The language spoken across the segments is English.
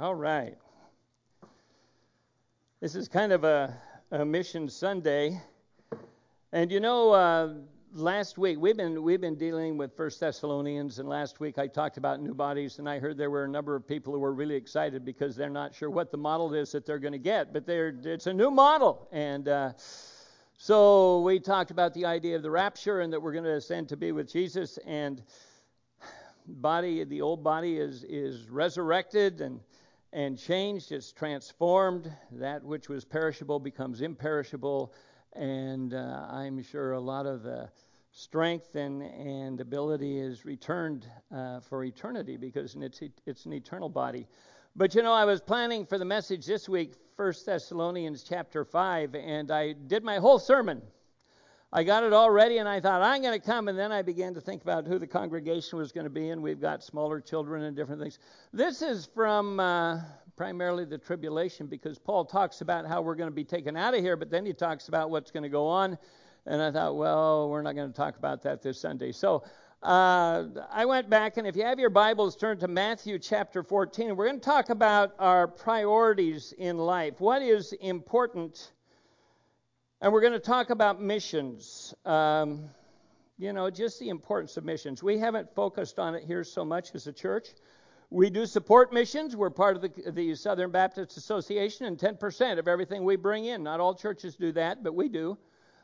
All right. This is kind of a, a mission Sunday. And you know, uh, last week we've been we've been dealing with First Thessalonians, and last week I talked about new bodies, and I heard there were a number of people who were really excited because they're not sure what the model is that they're going to get, but it's a new model, and uh, so we talked about the idea of the rapture and that we're going to ascend to be with Jesus, and body the old body is is resurrected and and changed, it's transformed. That which was perishable becomes imperishable, and uh, I'm sure a lot of the strength and, and ability is returned uh, for eternity because it's, it's an eternal body. But you know, I was planning for the message this week, 1 Thessalonians chapter 5, and I did my whole sermon I got it all ready and I thought, I'm going to come. And then I began to think about who the congregation was going to be, and we've got smaller children and different things. This is from uh, primarily the tribulation because Paul talks about how we're going to be taken out of here, but then he talks about what's going to go on. And I thought, well, we're not going to talk about that this Sunday. So uh, I went back, and if you have your Bibles, turn to Matthew chapter 14. We're going to talk about our priorities in life. What is important and we're going to talk about missions. Um, you know, just the importance of missions. We haven't focused on it here so much as a church. We do support missions. We're part of the, the Southern Baptist Association, and 10% of everything we bring in. Not all churches do that, but we do.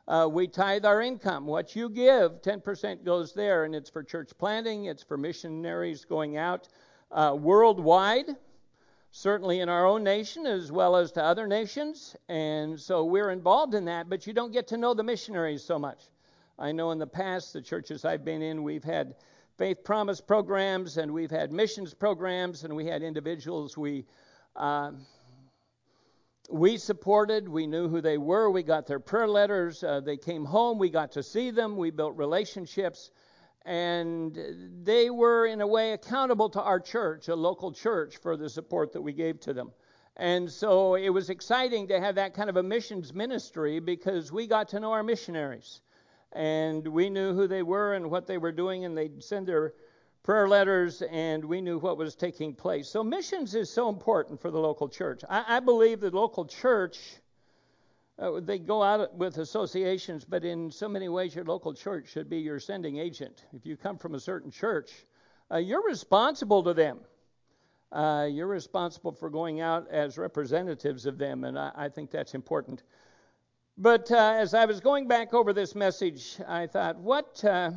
Uh, we tithe our income. What you give, 10% goes there, and it's for church planting, it's for missionaries going out uh, worldwide certainly in our own nation as well as to other nations. And so we're involved in that, but you don't get to know the missionaries so much. I know in the past, the churches I've been in, we've had faith promise programs and we've had missions programs and we had individuals we. Uh, we supported, we knew who they were, we got their prayer letters, uh, they came home, we got to see them, we built relationships, and they were, in a way, accountable to our church, a local church, for the support that we gave to them. And so it was exciting to have that kind of a missions ministry because we got to know our missionaries. And we knew who they were and what they were doing, and they'd send their prayer letters, and we knew what was taking place. So missions is so important for the local church. I, I believe the local church uh, they go out with associations, but in so many ways, your local church should be your sending agent. If you come from a certain church, uh, you're responsible to them. Uh, you're responsible for going out as representatives of them, and I, I think that's important. But uh, as I was going back over this message, I thought, what, uh,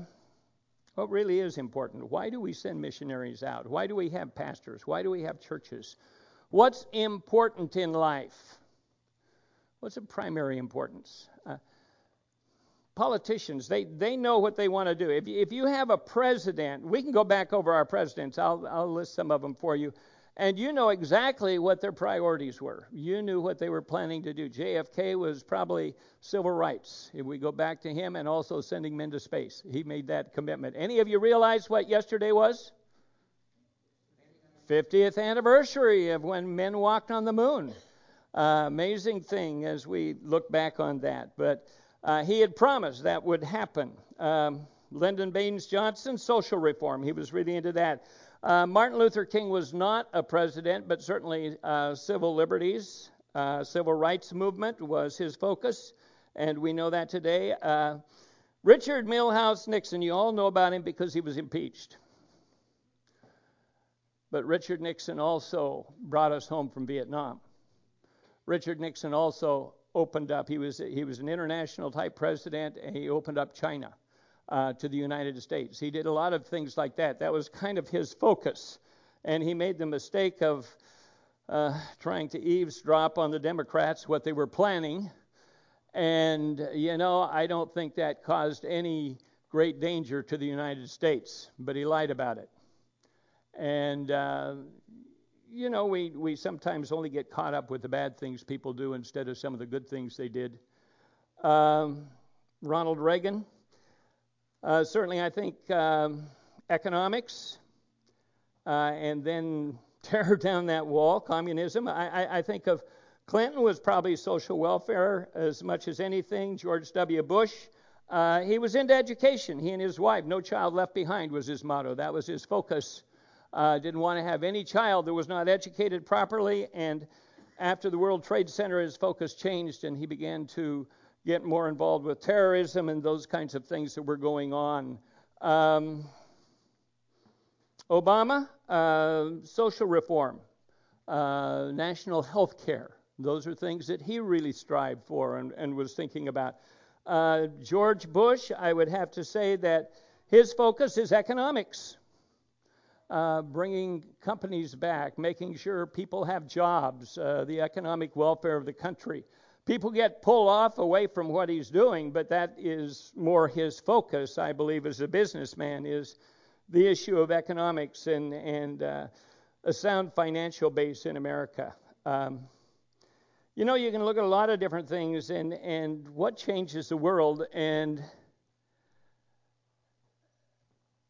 what really is important? Why do we send missionaries out? Why do we have pastors? Why do we have churches? What's important in life? What's of primary importance? Uh, politicians, they, they know what they want to do. If you, if you have a president, we can go back over our presidents. I'll, I'll list some of them for you. And you know exactly what their priorities were. You knew what they were planning to do. JFK was probably civil rights. If we go back to him and also sending men to space, he made that commitment. Any of you realize what yesterday was? 50th anniversary of when men walked on the moon. Uh, amazing thing as we look back on that. But uh, he had promised that would happen. Um, Lyndon Baines Johnson, social reform, he was really into that. Uh, Martin Luther King was not a president, but certainly uh, civil liberties, uh, civil rights movement was his focus, and we know that today. Uh, Richard Milhous Nixon, you all know about him because he was impeached. But Richard Nixon also brought us home from Vietnam. Richard Nixon also opened up. He was he was an international type president, and he opened up China uh, to the United States. He did a lot of things like that. That was kind of his focus, and he made the mistake of uh, trying to eavesdrop on the Democrats what they were planning. And you know, I don't think that caused any great danger to the United States, but he lied about it. And uh, you know, we, we sometimes only get caught up with the bad things people do instead of some of the good things they did. Um, Ronald Reagan, uh, certainly, I think um, economics, uh, and then tear down that wall, communism. I, I, I, think of Clinton was probably social welfare as much as anything. George W. Bush, uh, he was into education. He and his wife, no child left behind, was his motto. That was his focus uh, didn't want to have any child that was not educated properly. And after the World Trade Center, his focus changed and he began to get more involved with terrorism and those kinds of things that were going on. Um, Obama, uh, social reform, uh, national health care. Those are things that he really strived for and, and was thinking about. Uh, George Bush, I would have to say that his focus is economics, uh, bringing companies back, making sure people have jobs, uh, the economic welfare of the country. People get pulled off away from what he's doing, but that is more his focus, I believe, as a businessman, is the issue of economics and, and uh, a sound financial base in America. Um, you know, you can look at a lot of different things and, and what changes the world. And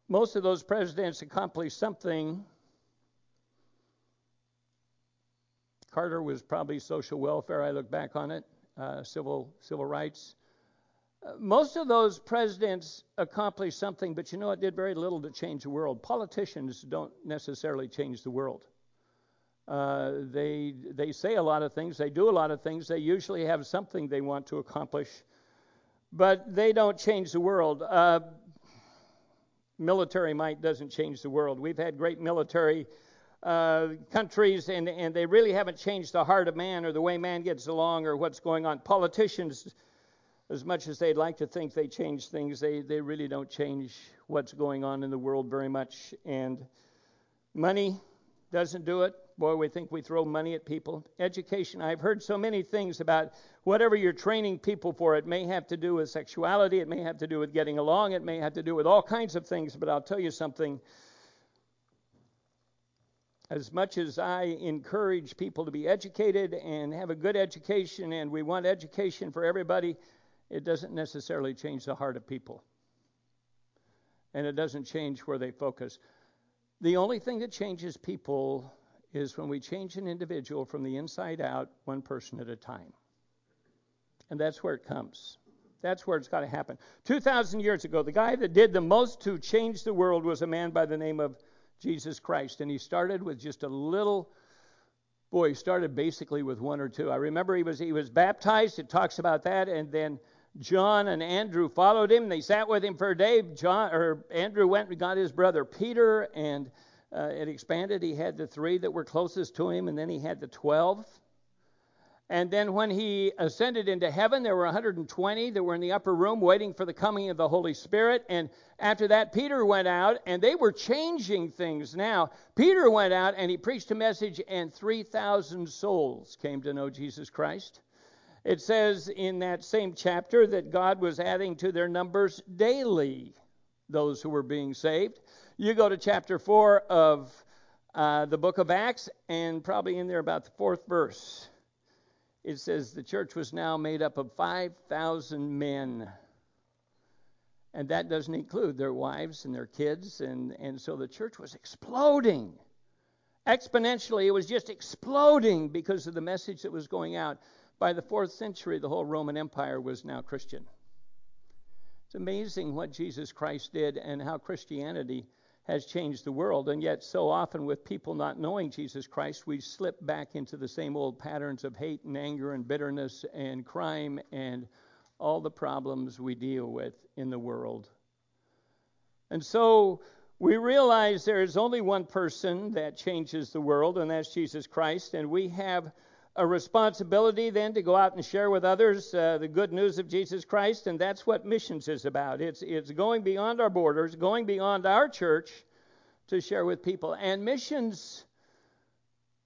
most of those presidents accomplished something. Carter was probably social welfare. I look back on it, uh, civil civil rights. Uh, most of those presidents accomplished something, but you know it did very little to change the world. Politicians don't necessarily change the world. Uh, they they say a lot of things, they do a lot of things. They usually have something they want to accomplish, but they don't change the world. Military might doesn't change the world. We've had great military uh, countries, and and they really haven't changed the heart of man or the way man gets along or what's going on. Politicians, as much as they'd like to think they change things, they they really don't change what's going on in the world very much. And money doesn't do it. Boy, we think we throw money at people. Education, I've heard so many things about whatever you're training people for. It may have to do with sexuality, it may have to do with getting along, it may have to do with all kinds of things, but I'll tell you something. As much as I encourage people to be educated and have a good education, and we want education for everybody, it doesn't necessarily change the heart of people. And it doesn't change where they focus. The only thing that changes people is when we change an individual from the inside out, one person at a time. And that's where it comes. That's where it's got to happen. 2,000 years ago, the guy that did the most to change the world was a man by the name of Jesus Christ. And he started with just a little, boy, he started basically with one or two. I remember he was, he was baptized. It talks about that. And then John and Andrew followed him. They sat with him for a day. John or Andrew went and got his brother Peter and uh, it expanded. He had the three that were closest to him, and then he had the 12. And then when he ascended into heaven, there were 120 that were in the upper room waiting for the coming of the Holy Spirit. And after that, Peter went out, and they were changing things now. Peter went out and he preached a message, and 3,000 souls came to know Jesus Christ. It says in that same chapter that God was adding to their numbers daily those who were being saved. You go to chapter 4 of uh, the book of Acts, and probably in there about the fourth verse, it says the church was now made up of 5,000 men. And that doesn't include their wives and their kids. And, and so the church was exploding. Exponentially, it was just exploding because of the message that was going out. By the fourth century, the whole Roman Empire was now Christian. It's amazing what Jesus Christ did and how Christianity has changed the world. And yet, so often with people not knowing Jesus Christ, we slip back into the same old patterns of hate and anger and bitterness and crime and all the problems we deal with in the world. And so we realize there is only one person that changes the world, and that's Jesus Christ. And we have a responsibility then to go out and share with others uh, the good news of Jesus Christ, and that's what missions is about. It's, it's going beyond our borders, going beyond our church to share with people. And missions,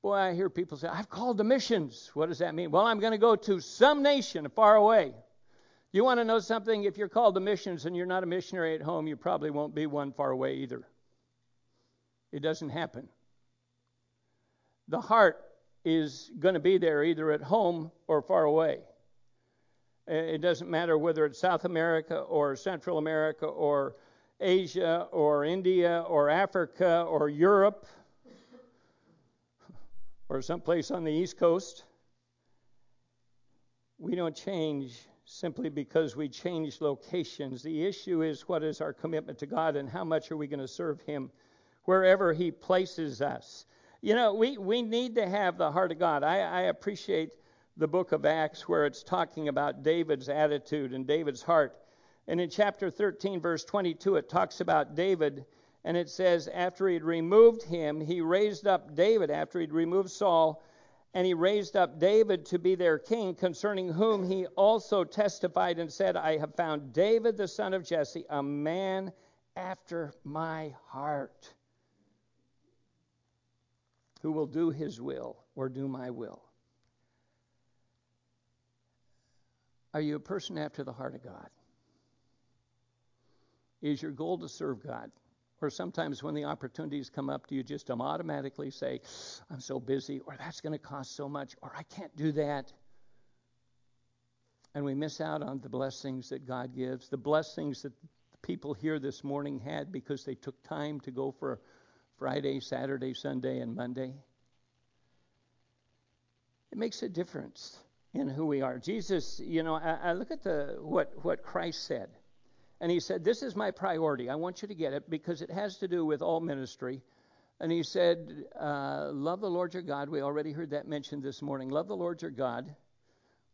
boy, I hear people say, I've called to missions. What does that mean? Well, I'm going to go to some nation far away. You want to know something? If you're called to missions and you're not a missionary at home, you probably won't be one far away either. It doesn't happen. The heart is going to be there either at home or far away. It doesn't matter whether it's South America or Central America or Asia or India or Africa or Europe or someplace on the East Coast. We don't change simply because we change locations. The issue is what is our commitment to God and how much are we going to serve Him wherever He places us. You know, we, we need to have the heart of God. I, I appreciate the book of Acts where it's talking about David's attitude and David's heart. And in chapter 13, verse 22, it talks about David, and it says, After he'd removed him, he raised up David, after he'd removed Saul, and he raised up David to be their king, concerning whom he also testified and said, I have found David the son of Jesse, a man after my heart, who will do his will or do my will. Are you a person after the heart of God? Is your goal to serve God? Or sometimes when the opportunities come up, do you just automatically say, I'm so busy, or that's going to cost so much, or I can't do that? And we miss out on the blessings that God gives, the blessings that the people here this morning had because they took time to go for Friday, Saturday, Sunday, and Monday. It makes a difference in who we are. Jesus, you know, I, I look at the what what Christ said. And he said, This is my priority. I want you to get it because it has to do with all ministry. And he said, uh, Love the Lord your God. We already heard that mentioned this morning. Love the Lord your God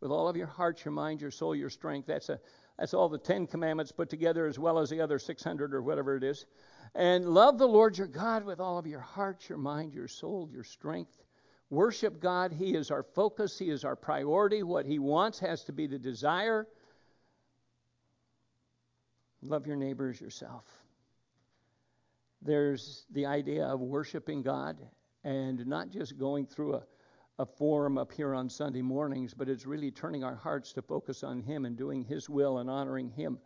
with all of your heart, your mind, your soul, your strength. That's, a, that's all the Ten Commandments put together, as well as the other 600 or whatever it is. And love the Lord your God with all of your heart, your mind, your soul, your strength. Worship God. He is our focus, He is our priority. What He wants has to be the desire. Love your neighbor as yourself. There's the idea of worshiping God and not just going through a, a form up here on Sunday mornings, but it's really turning our hearts to focus on Him and doing His will and honoring Him.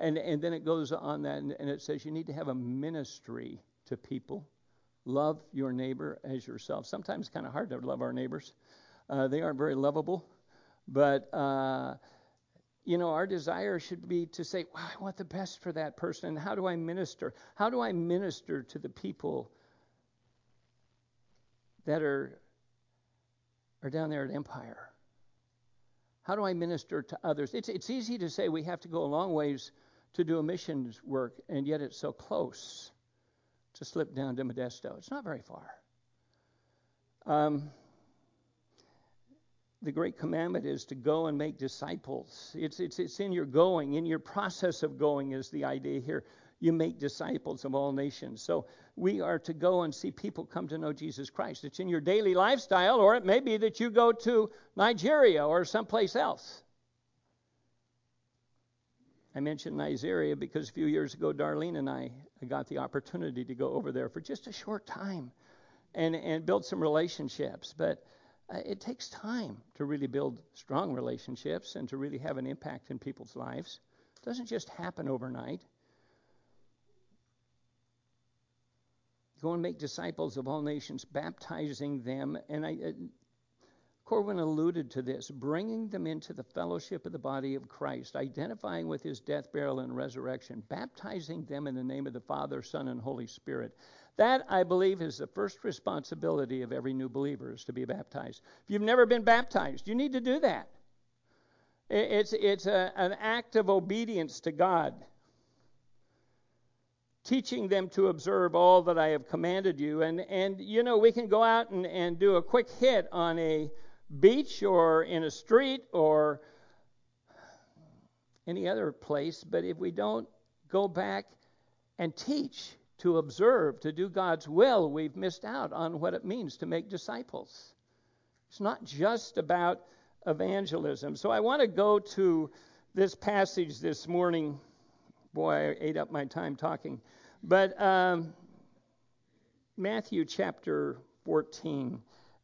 And, and then it goes on that and, and it says you need to have a ministry to people. Love your neighbor as yourself. Sometimes it's kind of hard to love our neighbors. Uh, they aren't very lovable. But uh, you know, our desire should be to say, well, I want the best for that person. How do I minister? How do I minister to the people that are, are down there at Empire? How do I minister to others? It's, it's easy to say we have to go a long ways to do a missions work, and yet it's so close to slip down to Modesto. It's not very far. Um, the great commandment is to go and make disciples. It's, it's, it's in your going, in your process of going, is the idea here. You make disciples of all nations. So we are to go and see people come to know Jesus Christ. It's in your daily lifestyle, or it may be that you go to Nigeria or someplace else. I mentioned Nigeria because a few years ago, Darlene and I got the opportunity to go over there for just a short time and, and build some relationships. But uh, it takes time to really build strong relationships and to really have an impact in people's lives. It doesn't just happen overnight. Go and make disciples of all nations, baptizing them. And I, uh, Corwin alluded to this, bringing them into the fellowship of the body of Christ, identifying with his death, burial, and resurrection, baptizing them in the name of the Father, Son, and Holy Spirit. That, I believe, is the first responsibility of every new believer is to be baptized. If you've never been baptized, you need to do that. It's, it's a, an act of obedience to God, teaching them to observe all that I have commanded you. And, and you know, we can go out and, and do a quick hit on a beach or in a street or any other place, but if we don't go back and teach, to observe, to do God's will, we've missed out on what it means to make disciples. It's not just about evangelism. So I want to go to this passage this morning. Boy, I ate up my time talking. But um, Matthew chapter 14,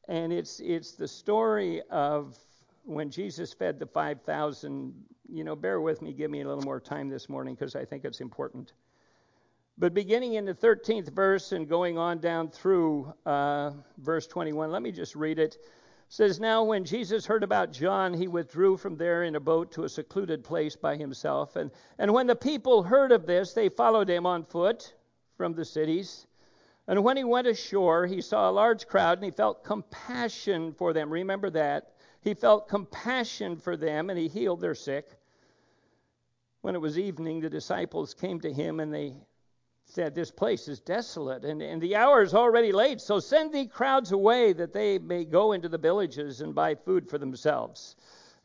and it's it's the story of when Jesus fed the 5,000. You know, bear with me, give me a little more time this morning because I think it's important. But beginning in the 13th verse and going on down through uh, verse 21, let me just read it. Says, Now when Jesus heard about John, he withdrew from there in a boat to a secluded place by himself. And, and when the people heard of this, they followed him on foot from the cities. And when he went ashore, he saw a large crowd and he felt compassion for them. Remember that. He felt compassion for them and he healed their sick. When it was evening, the disciples came to him and they said, This place is desolate, and, and the hour is already late, so send the crowds away that they may go into the villages and buy food for themselves.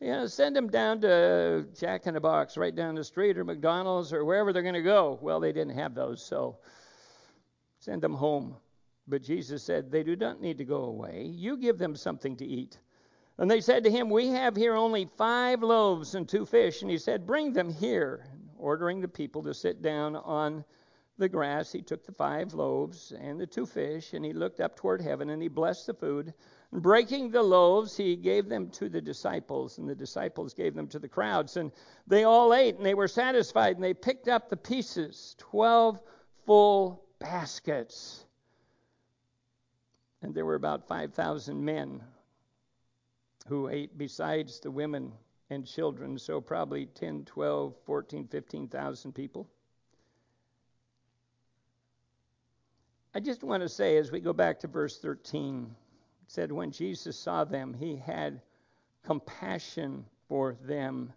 You know, send them down to Jack in the Box right down the street or McDonald's or wherever they're going to go. Well, they didn't have those, so send them home. But Jesus said, They do not need to go away. You give them something to eat. And they said to him, We have here only five loaves and two fish. And he said, Bring them here. Ordering the people to sit down on the grass, he took the five loaves and the two fish, and he looked up toward heaven, and he blessed the food. And breaking the loaves, he gave them to the disciples, and the disciples gave them to the crowds. And they all ate, and they were satisfied, and they picked up the pieces, twelve full baskets. And there were about 5,000 men who ate besides the women and children, so probably 10, 12, 14, 15,000 people. I just want to say, as we go back to verse 13, it said, When Jesus saw them, he had compassion for them.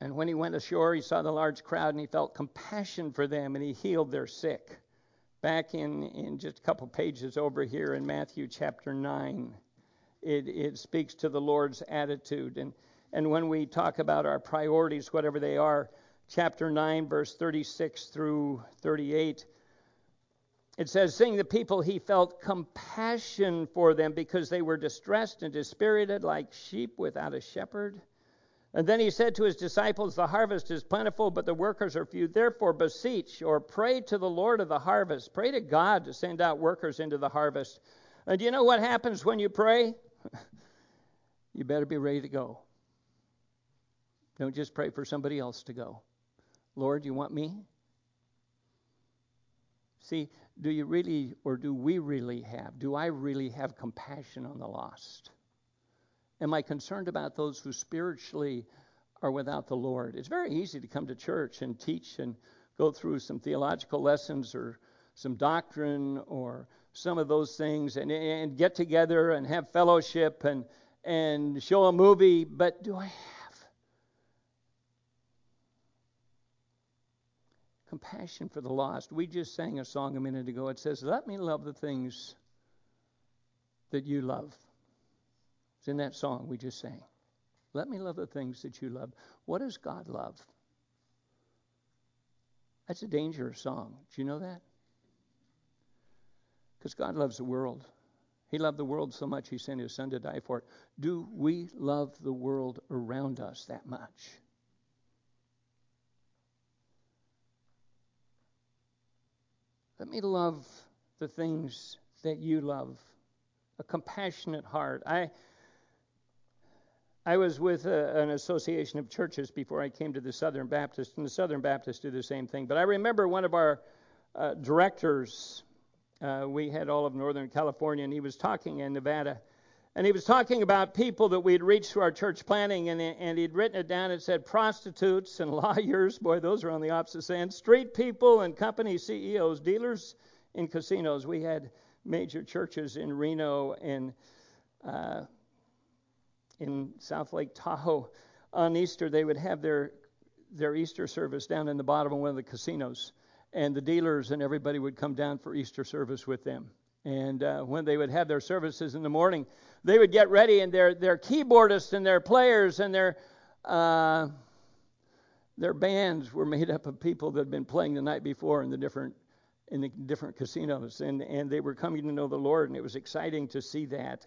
And when he went ashore, he saw the large crowd and he felt compassion for them and he healed their sick. Back in, in just a couple pages over here in Matthew chapter 9 it, it speaks to the Lord's attitude. And, and when we talk about our priorities, whatever they are, chapter 9, verse 36 through 38, it says, Seeing the people, he felt compassion for them because they were distressed and dispirited like sheep without a shepherd. And then he said to his disciples, The harvest is plentiful, but the workers are few. Therefore, beseech or pray to the Lord of the harvest. Pray to God to send out workers into the harvest. And do you know what happens when you pray? you better be ready to go. Don't just pray for somebody else to go. Lord, you want me? See, do you really, or do we really have, do I really have compassion on the lost? Am I concerned about those who spiritually are without the Lord? It's very easy to come to church and teach and go through some theological lessons or some doctrine or some of those things and, and get together and have fellowship and, and show a movie, but do I have compassion for the lost? We just sang a song a minute ago. It says, Let me love the things that you love. It's in that song we just sang. Let me love the things that you love. What does God love? That's a dangerous song. Do you know that? Because God loves the world. He loved the world so much, He sent His Son to die for it. Do we love the world around us that much? Let me love the things that you love. A compassionate heart. I I was with a, an association of churches before I came to the Southern Baptist, and the Southern Baptists do the same thing. But I remember one of our uh, directors uh, we had all of Northern California, and he was talking in Nevada. And he was talking about people that we'd reached through our church planting, and, and he'd written it down. It said prostitutes and lawyers, boy, those are on the opposite end, street people and company CEOs, dealers in casinos. We had major churches in Reno and uh, in South Lake Tahoe. On Easter, they would have their their Easter service down in the bottom of one of the casinos and the dealers and everybody would come down for Easter service with them. And uh, when they would have their services in the morning, they would get ready, and their their keyboardists and their players and their uh, their bands were made up of people that had been playing the night before in the different in the different casinos, and and they were coming to know the Lord, and it was exciting to see that.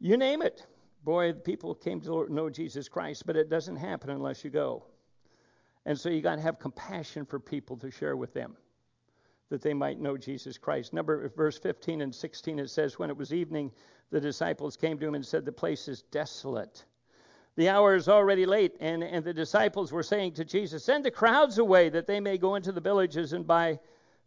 You name it, boy, people came to know Jesus Christ, but it doesn't happen unless you go. And so you got to have compassion for people to share with them that they might know Jesus Christ. Number verse 15 and 16 it says when it was evening the disciples came to him and said the place is desolate. The hour is already late and and the disciples were saying to Jesus send the crowds away that they may go into the villages and buy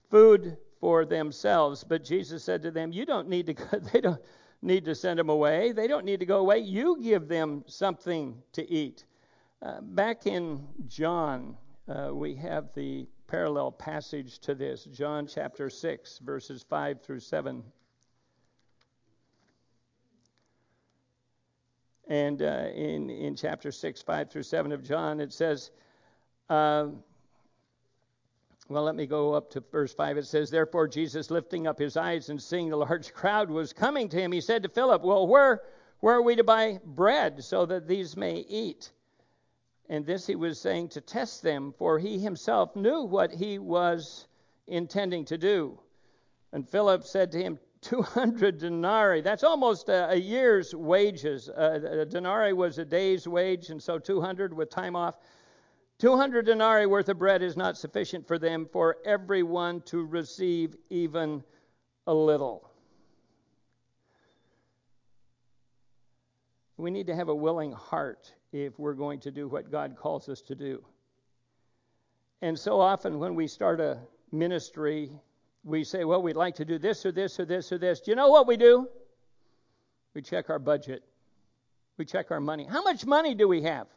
food for themselves. But Jesus said to them you don't need to go, they don't need to send them away. They don't need to go away. You give them something to eat. Uh, back in John, uh, we have the parallel passage to this John chapter 6, verses 5 through 7. And uh, in, in chapter 6, 5 through 7 of John, it says, uh, Well, let me go up to verse 5. It says, Therefore, Jesus, lifting up his eyes and seeing the large crowd was coming to him, he said to Philip, Well, where, where are we to buy bread so that these may eat? And this he was saying to test them, for he himself knew what he was intending to do. And Philip said to him, 200 denarii. That's almost a, a year's wages. Uh, a denarii was a day's wage, and so 200 with time off. 200 denarii worth of bread is not sufficient for them, for everyone to receive even a little. We need to have a willing heart if we're going to do what God calls us to do. And so often when we start a ministry, we say, well, we'd like to do this or this or this or this. Do you know what we do? We check our budget, we check our money. How much money do we have?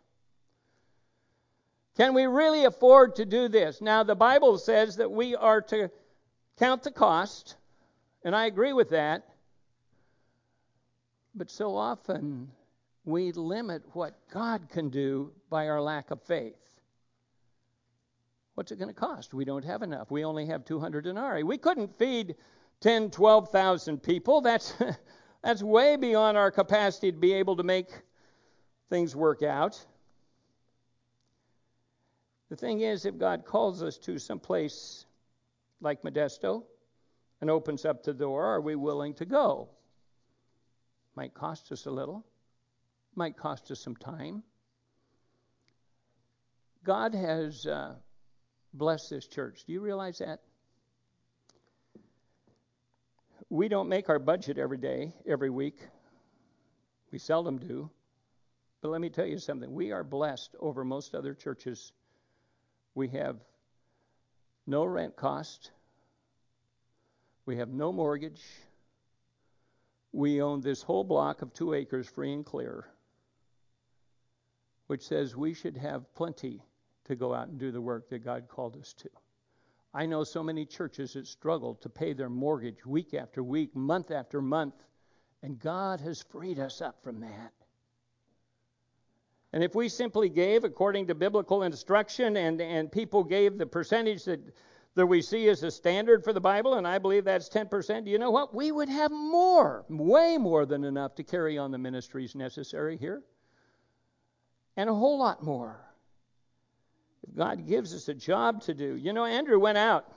Can we really afford to do this? Now, the Bible says that we are to count the cost, and I agree with that. But so often we limit what God can do by our lack of faith. What's it going to cost? We don't have enough. We only have 200 denarii. We couldn't feed 10, 12,000 people. That's that's way beyond our capacity to be able to make things work out. The thing is, if God calls us to some place like Modesto and opens up the door, are we willing to go? Might cost us a little, might cost us some time. God has uh, blessed this church. Do you realize that? We don't make our budget every day, every week. We seldom do. But let me tell you something. We are blessed over most other churches we have no rent cost. We have no mortgage. We own this whole block of two acres free and clear, which says we should have plenty to go out and do the work that God called us to. I know so many churches that struggle to pay their mortgage week after week, month after month, and God has freed us up from that. And if we simply gave according to biblical instruction and, and people gave the percentage that, that we see as a standard for the Bible, and I believe that's 10%, do you know what? We would have more, way more than enough to carry on the ministries necessary here. And a whole lot more. God gives us a job to do. You know, Andrew went out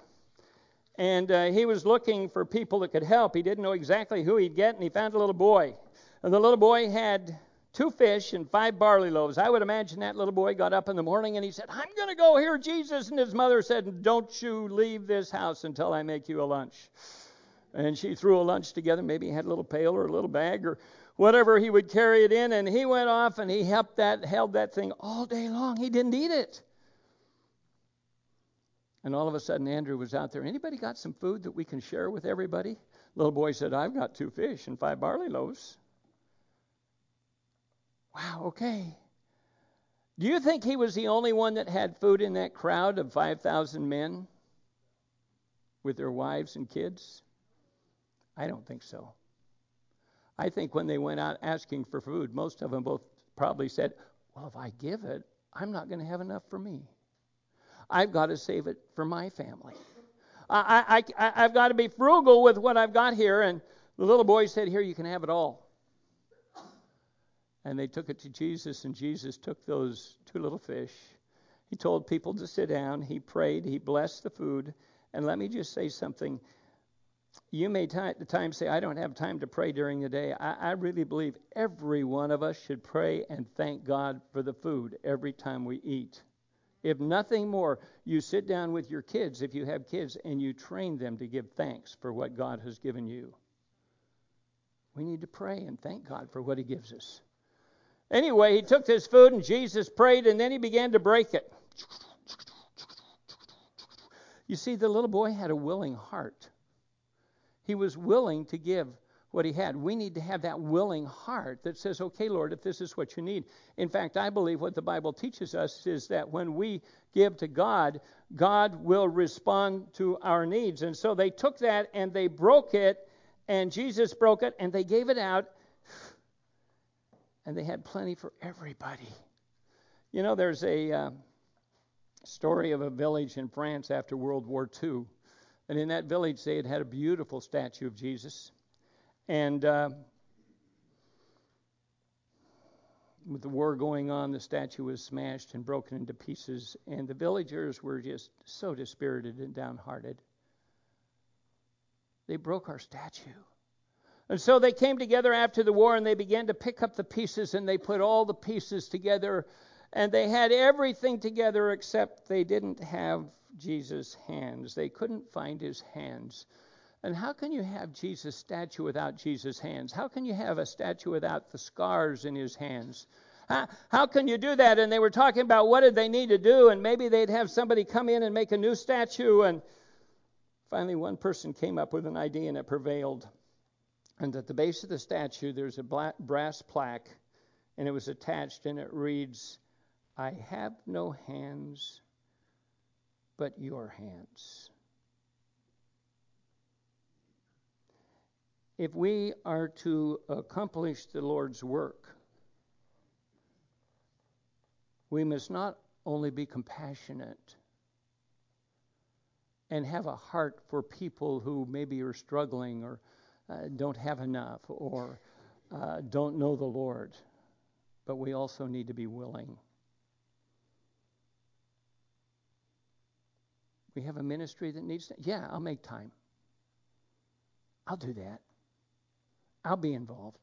and uh, he was looking for people that could help. He didn't know exactly who he'd get, and he found a little boy. And the little boy had two fish and five barley loaves. I would imagine that little boy got up in the morning and he said, I'm going to go hear Jesus. And his mother said, Don't you leave this house until I make you a lunch. And she threw a lunch together. Maybe he had a little pail or a little bag or whatever he would carry it in. And he went off and he helped that, held that thing all day long. He didn't eat it. And all of a sudden, Andrew was out there. Anybody got some food that we can share with everybody? Little boy said, I've got two fish and five barley loaves. Wow, okay. Do you think he was the only one that had food in that crowd of 5,000 men with their wives and kids? I don't think so. I think when they went out asking for food, most of them both probably said, Well, if I give it, I'm not going to have enough for me. I've got to save it for my family. I, I, I, I've got to be frugal with what I've got here. And the little boy said, Here, you can have it all and they took it to Jesus, and Jesus took those two little fish. He told people to sit down. He prayed. He blessed the food. And let me just say something. You may at the time say, I don't have time to pray during the day. I, I really believe every one of us should pray and thank God for the food every time we eat. If nothing more, you sit down with your kids, if you have kids, and you train them to give thanks for what God has given you. We need to pray and thank God for what He gives us. Anyway, he took this food and Jesus prayed and then he began to break it. You see, the little boy had a willing heart. He was willing to give what he had. We need to have that willing heart that says, okay, Lord, if this is what you need. In fact, I believe what the Bible teaches us is that when we give to God, God will respond to our needs. And so they took that and they broke it, and Jesus broke it, and they gave it out, and they had plenty for everybody. You know, there's a uh, story of a village in France after World War II. And in that village, they had had a beautiful statue of Jesus. And uh, with the war going on, the statue was smashed and broken into pieces, and the villagers were just so dispirited and downhearted. They broke our statue. And so they came together after the war and they began to pick up the pieces and they put all the pieces together and they had everything together except they didn't have Jesus' hands. They couldn't find his hands. And how can you have Jesus' statue without Jesus' hands? How can you have a statue without the scars in his hands? How, how can you do that? And they were talking about what did they need to do, and maybe they'd have somebody come in and make a new statue. And finally, one person came up with an idea, and it prevailed. And at the base of the statue, there's a black, brass plaque, and it was attached, and it reads, I have no hands but your hands. If we are to accomplish the Lord's work, we must not only be compassionate and have a heart for people who maybe are struggling or uh, don't have enough or uh, don't know the Lord, but we also need to be willing. We have a ministry that needs to, yeah, I'll make time. I'll do that. I'll be involved.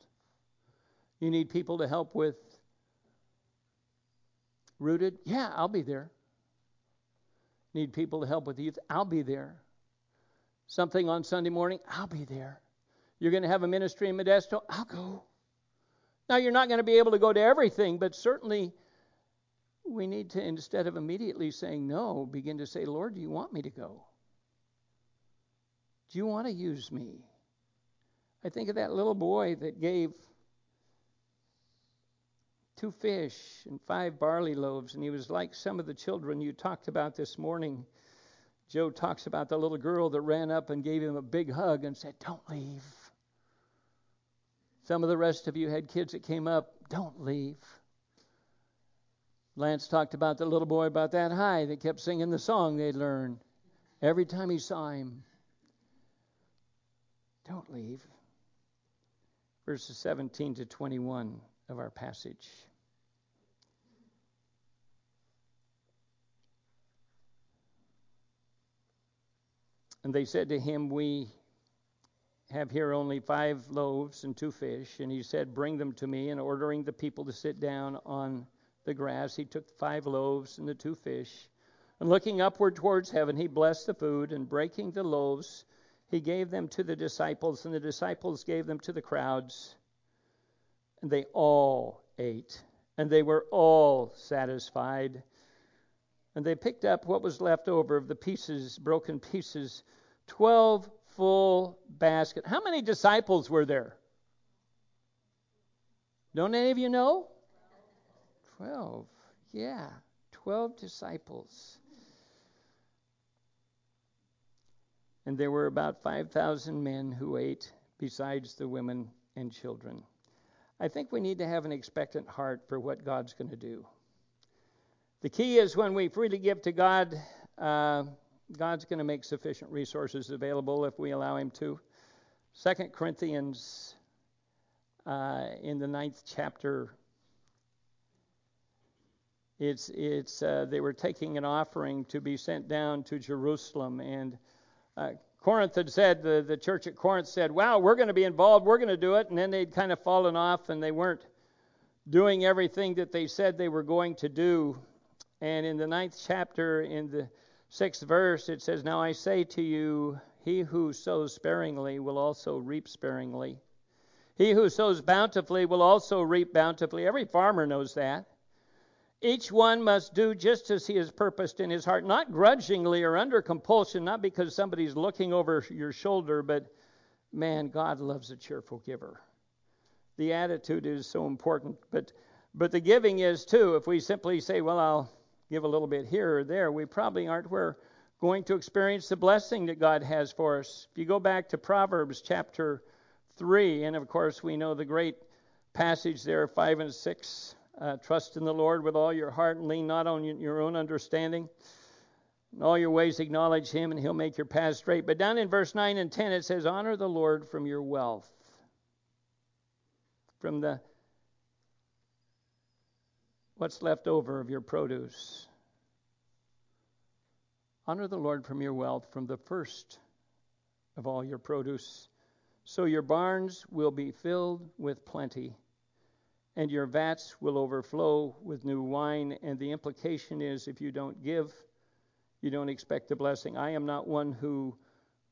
You need people to help with rooted? Yeah, I'll be there. Need people to help with youth? I'll be there. Something on Sunday morning? I'll be there. You're going to have a ministry in Modesto? I'll go. Now, you're not going to be able to go to everything, but certainly we need to, instead of immediately saying no, begin to say, Lord, do you want me to go? Do you want to use me? I think of that little boy that gave two fish and five barley loaves, and he was like some of the children you talked about this morning. Joe talks about the little girl that ran up and gave him a big hug and said, Don't leave. Some of the rest of you had kids that came up, Don't leave. Lance talked about the little boy about that high that kept singing the song they'd learned every time he saw him. Don't leave. Verses 17 to 21 of our passage. And they said to him, We have here only five loaves and two fish. And he said, Bring them to me. And ordering the people to sit down on the grass, he took five loaves and the two fish. And looking upward towards heaven, he blessed the food, and breaking the loaves, he gave them to the disciples, and the disciples gave them to the crowds. And they all ate, and they were all satisfied. And they picked up what was left over of the pieces, broken pieces, twelve full baskets. How many disciples were there? Don't any of you know? Twelve. Yeah, twelve disciples. And there were about 5,000 men who ate, besides the women and children. I think we need to have an expectant heart for what God's going to do. The key is when we freely give to God, uh, God's going to make sufficient resources available if we allow Him to. Second Corinthians, uh, in the ninth chapter, it's it's uh, they were taking an offering to be sent down to Jerusalem, and uh, Corinth had said the the church at Corinth said, "Wow, we're going to be involved, we're going to do it," and then they'd kind of fallen off, and they weren't doing everything that they said they were going to do. And in the ninth chapter, in the sixth verse, it says, Now I say to you, he who sows sparingly will also reap sparingly. He who sows bountifully will also reap bountifully. Every farmer knows that. Each one must do just as he has purposed in his heart, not grudgingly or under compulsion, not because somebody's looking over your shoulder, but man, God loves a cheerful giver. The attitude is so important, but but the giving is too. If we simply say, "Well, I'll give a little bit here or there," we probably aren't where going to experience the blessing that God has for us. If you go back to Proverbs chapter 3, and of course we know the great passage there, 5 and 6 Uh, trust in the Lord with all your heart and lean not on your own understanding. In all your ways acknowledge him, and he'll make your path straight. But down in verse 9 and 10, it says, Honor the Lord from your wealth, from the what's left over of your produce. Honor the Lord from your wealth, from the first of all your produce. So your barns will be filled with plenty, and your vats will overflow with new wine. And the implication is if you don't give, you don't expect the blessing. I am not one who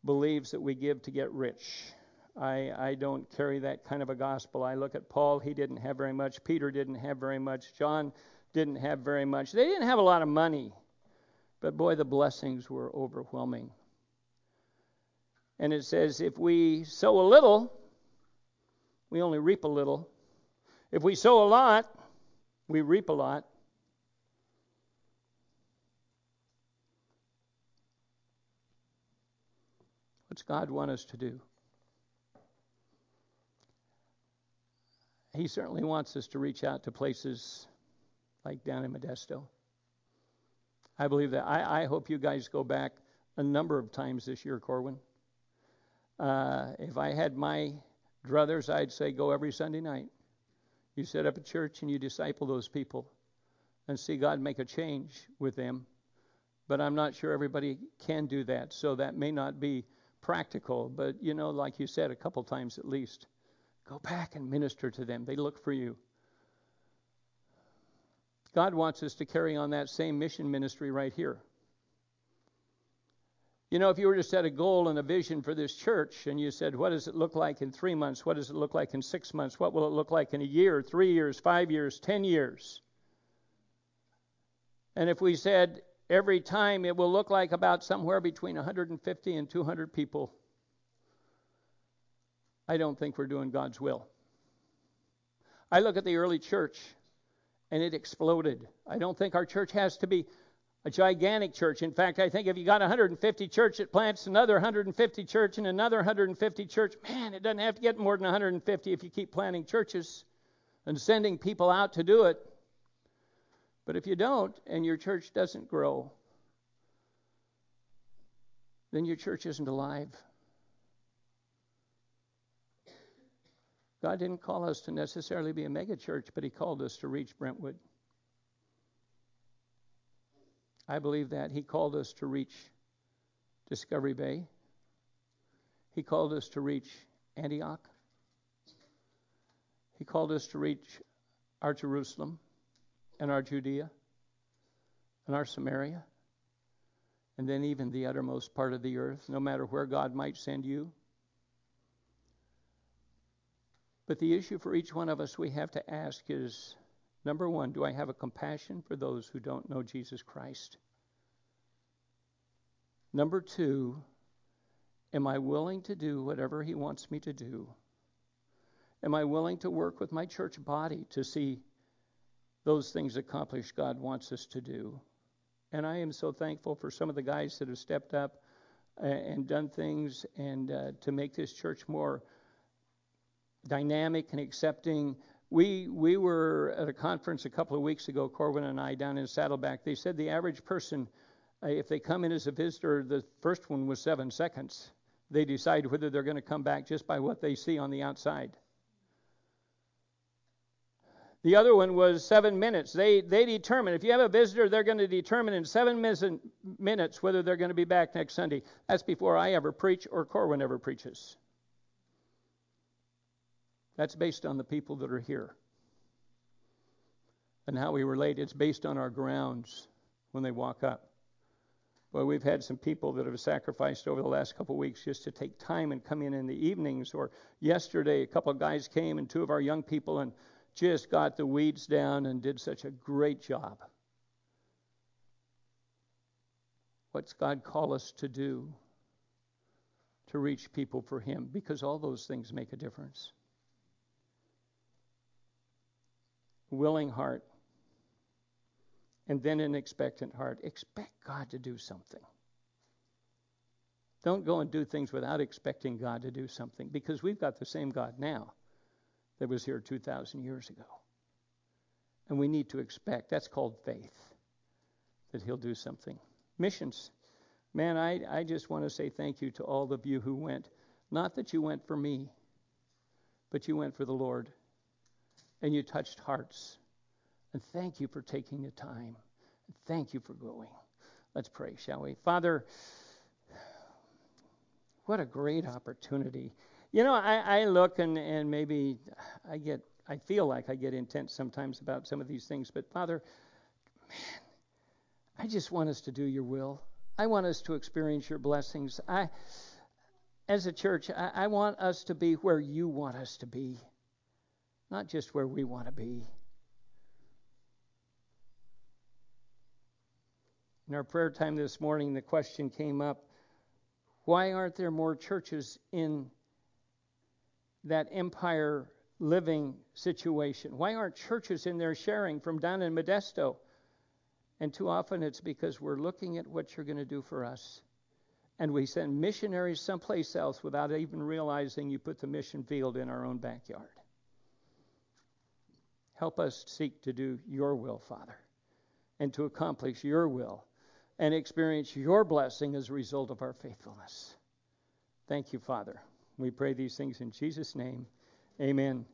believes that we give to get rich. I, I don't carry that kind of a gospel. I look at Paul, he didn't have very much. Peter didn't have very much. John didn't have very much. They didn't have a lot of money, but boy, the blessings were overwhelming. And it says, if we sow a little, we only reap a little. If we sow a lot, we reap a lot. What's God want us to do? He certainly wants us to reach out to places like down in Modesto. I believe that. I, I hope you guys go back a number of times this year, Corwin. Uh, if I had my druthers, I'd say go every Sunday night. You set up a church and you disciple those people and see God make a change with them. But I'm not sure everybody can do that, so that may not be practical. But, you know, like you said a couple times at least, go back and minister to them. They look for you. God wants us to carry on that same mission ministry right here. You know, if you were to set a goal and a vision for this church, and you said, What does it look like in three months? What does it look like in six months? What will it look like in a year, three years, five years, ten years? And if we said every time it will look like about somewhere between 150 and 200 people, I don't think we're doing God's will. I look at the early church and it exploded. I don't think our church has to be a gigantic church. In fact, I think if you got 150 church, it plants another 150 church and another 150 church. Man, it doesn't have to get more than 150 if you keep planting churches and sending people out to do it. But if you don't and your church doesn't grow, then your church isn't alive. God didn't call us to necessarily be a mega church, but He called us to reach Brentwood. I believe that. He called us to reach Discovery Bay. He called us to reach Antioch. He called us to reach our Jerusalem and our Judea and our Samaria and then even the uttermost part of the earth, no matter where God might send you. But the issue for each one of us we have to ask is Number one, do I have a compassion for those who don't know Jesus Christ? Number two, am I willing to do whatever He wants me to do? Am I willing to work with my church body to see those things accomplished God wants us to do? And I am so thankful for some of the guys that have stepped up and done things and uh, to make this church more dynamic and accepting we we were at a conference a couple of weeks ago, Corwin and I, down in Saddleback. They said the average person, uh, if they come in as a visitor, the first one was seven seconds. They decide whether they're going to come back just by what they see on the outside. The other one was seven minutes. They they determine if you have a visitor, they're going to determine in seven minutes whether they're going to be back next Sunday. That's before I ever preach or Corwin ever preaches. That's based on the people that are here. And how we relate, it's based on our grounds when they walk up. Well, we've had some people that have sacrificed over the last couple of weeks just to take time and come in in the evenings. Or yesterday, a couple of guys came and two of our young people and just got the weeds down and did such a great job. What's God call us to do to reach people for Him? Because all those things make a difference. Willing heart, and then an expectant heart. Expect God to do something. Don't go and do things without expecting God to do something because we've got the same God now that was here 2,000 years ago. And we need to expect. That's called faith, that He'll do something. Missions. Man, I, I just want to say thank you to all of you who went. Not that you went for me, but you went for the Lord. And you touched hearts. And thank you for taking the time. Thank you for going. Let's pray, shall we? Father, what a great opportunity. You know, I, I look and, and maybe I get, I feel like I get intense sometimes about some of these things, but Father, man, I just want us to do your will. I want us to experience your blessings. I, as a church, I, I want us to be where you want us to be, not just where we want to be. In our prayer time this morning, the question came up why aren't there more churches in that empire living situation? Why aren't churches in there sharing from down in Modesto? And too often it's because we're looking at what you're going to do for us. And we send missionaries someplace else without even realizing you put the mission field in our own backyard. Help us seek to do your will, Father, and to accomplish your will and experience your blessing as a result of our faithfulness. Thank you, Father. We pray these things in Jesus' name. Amen.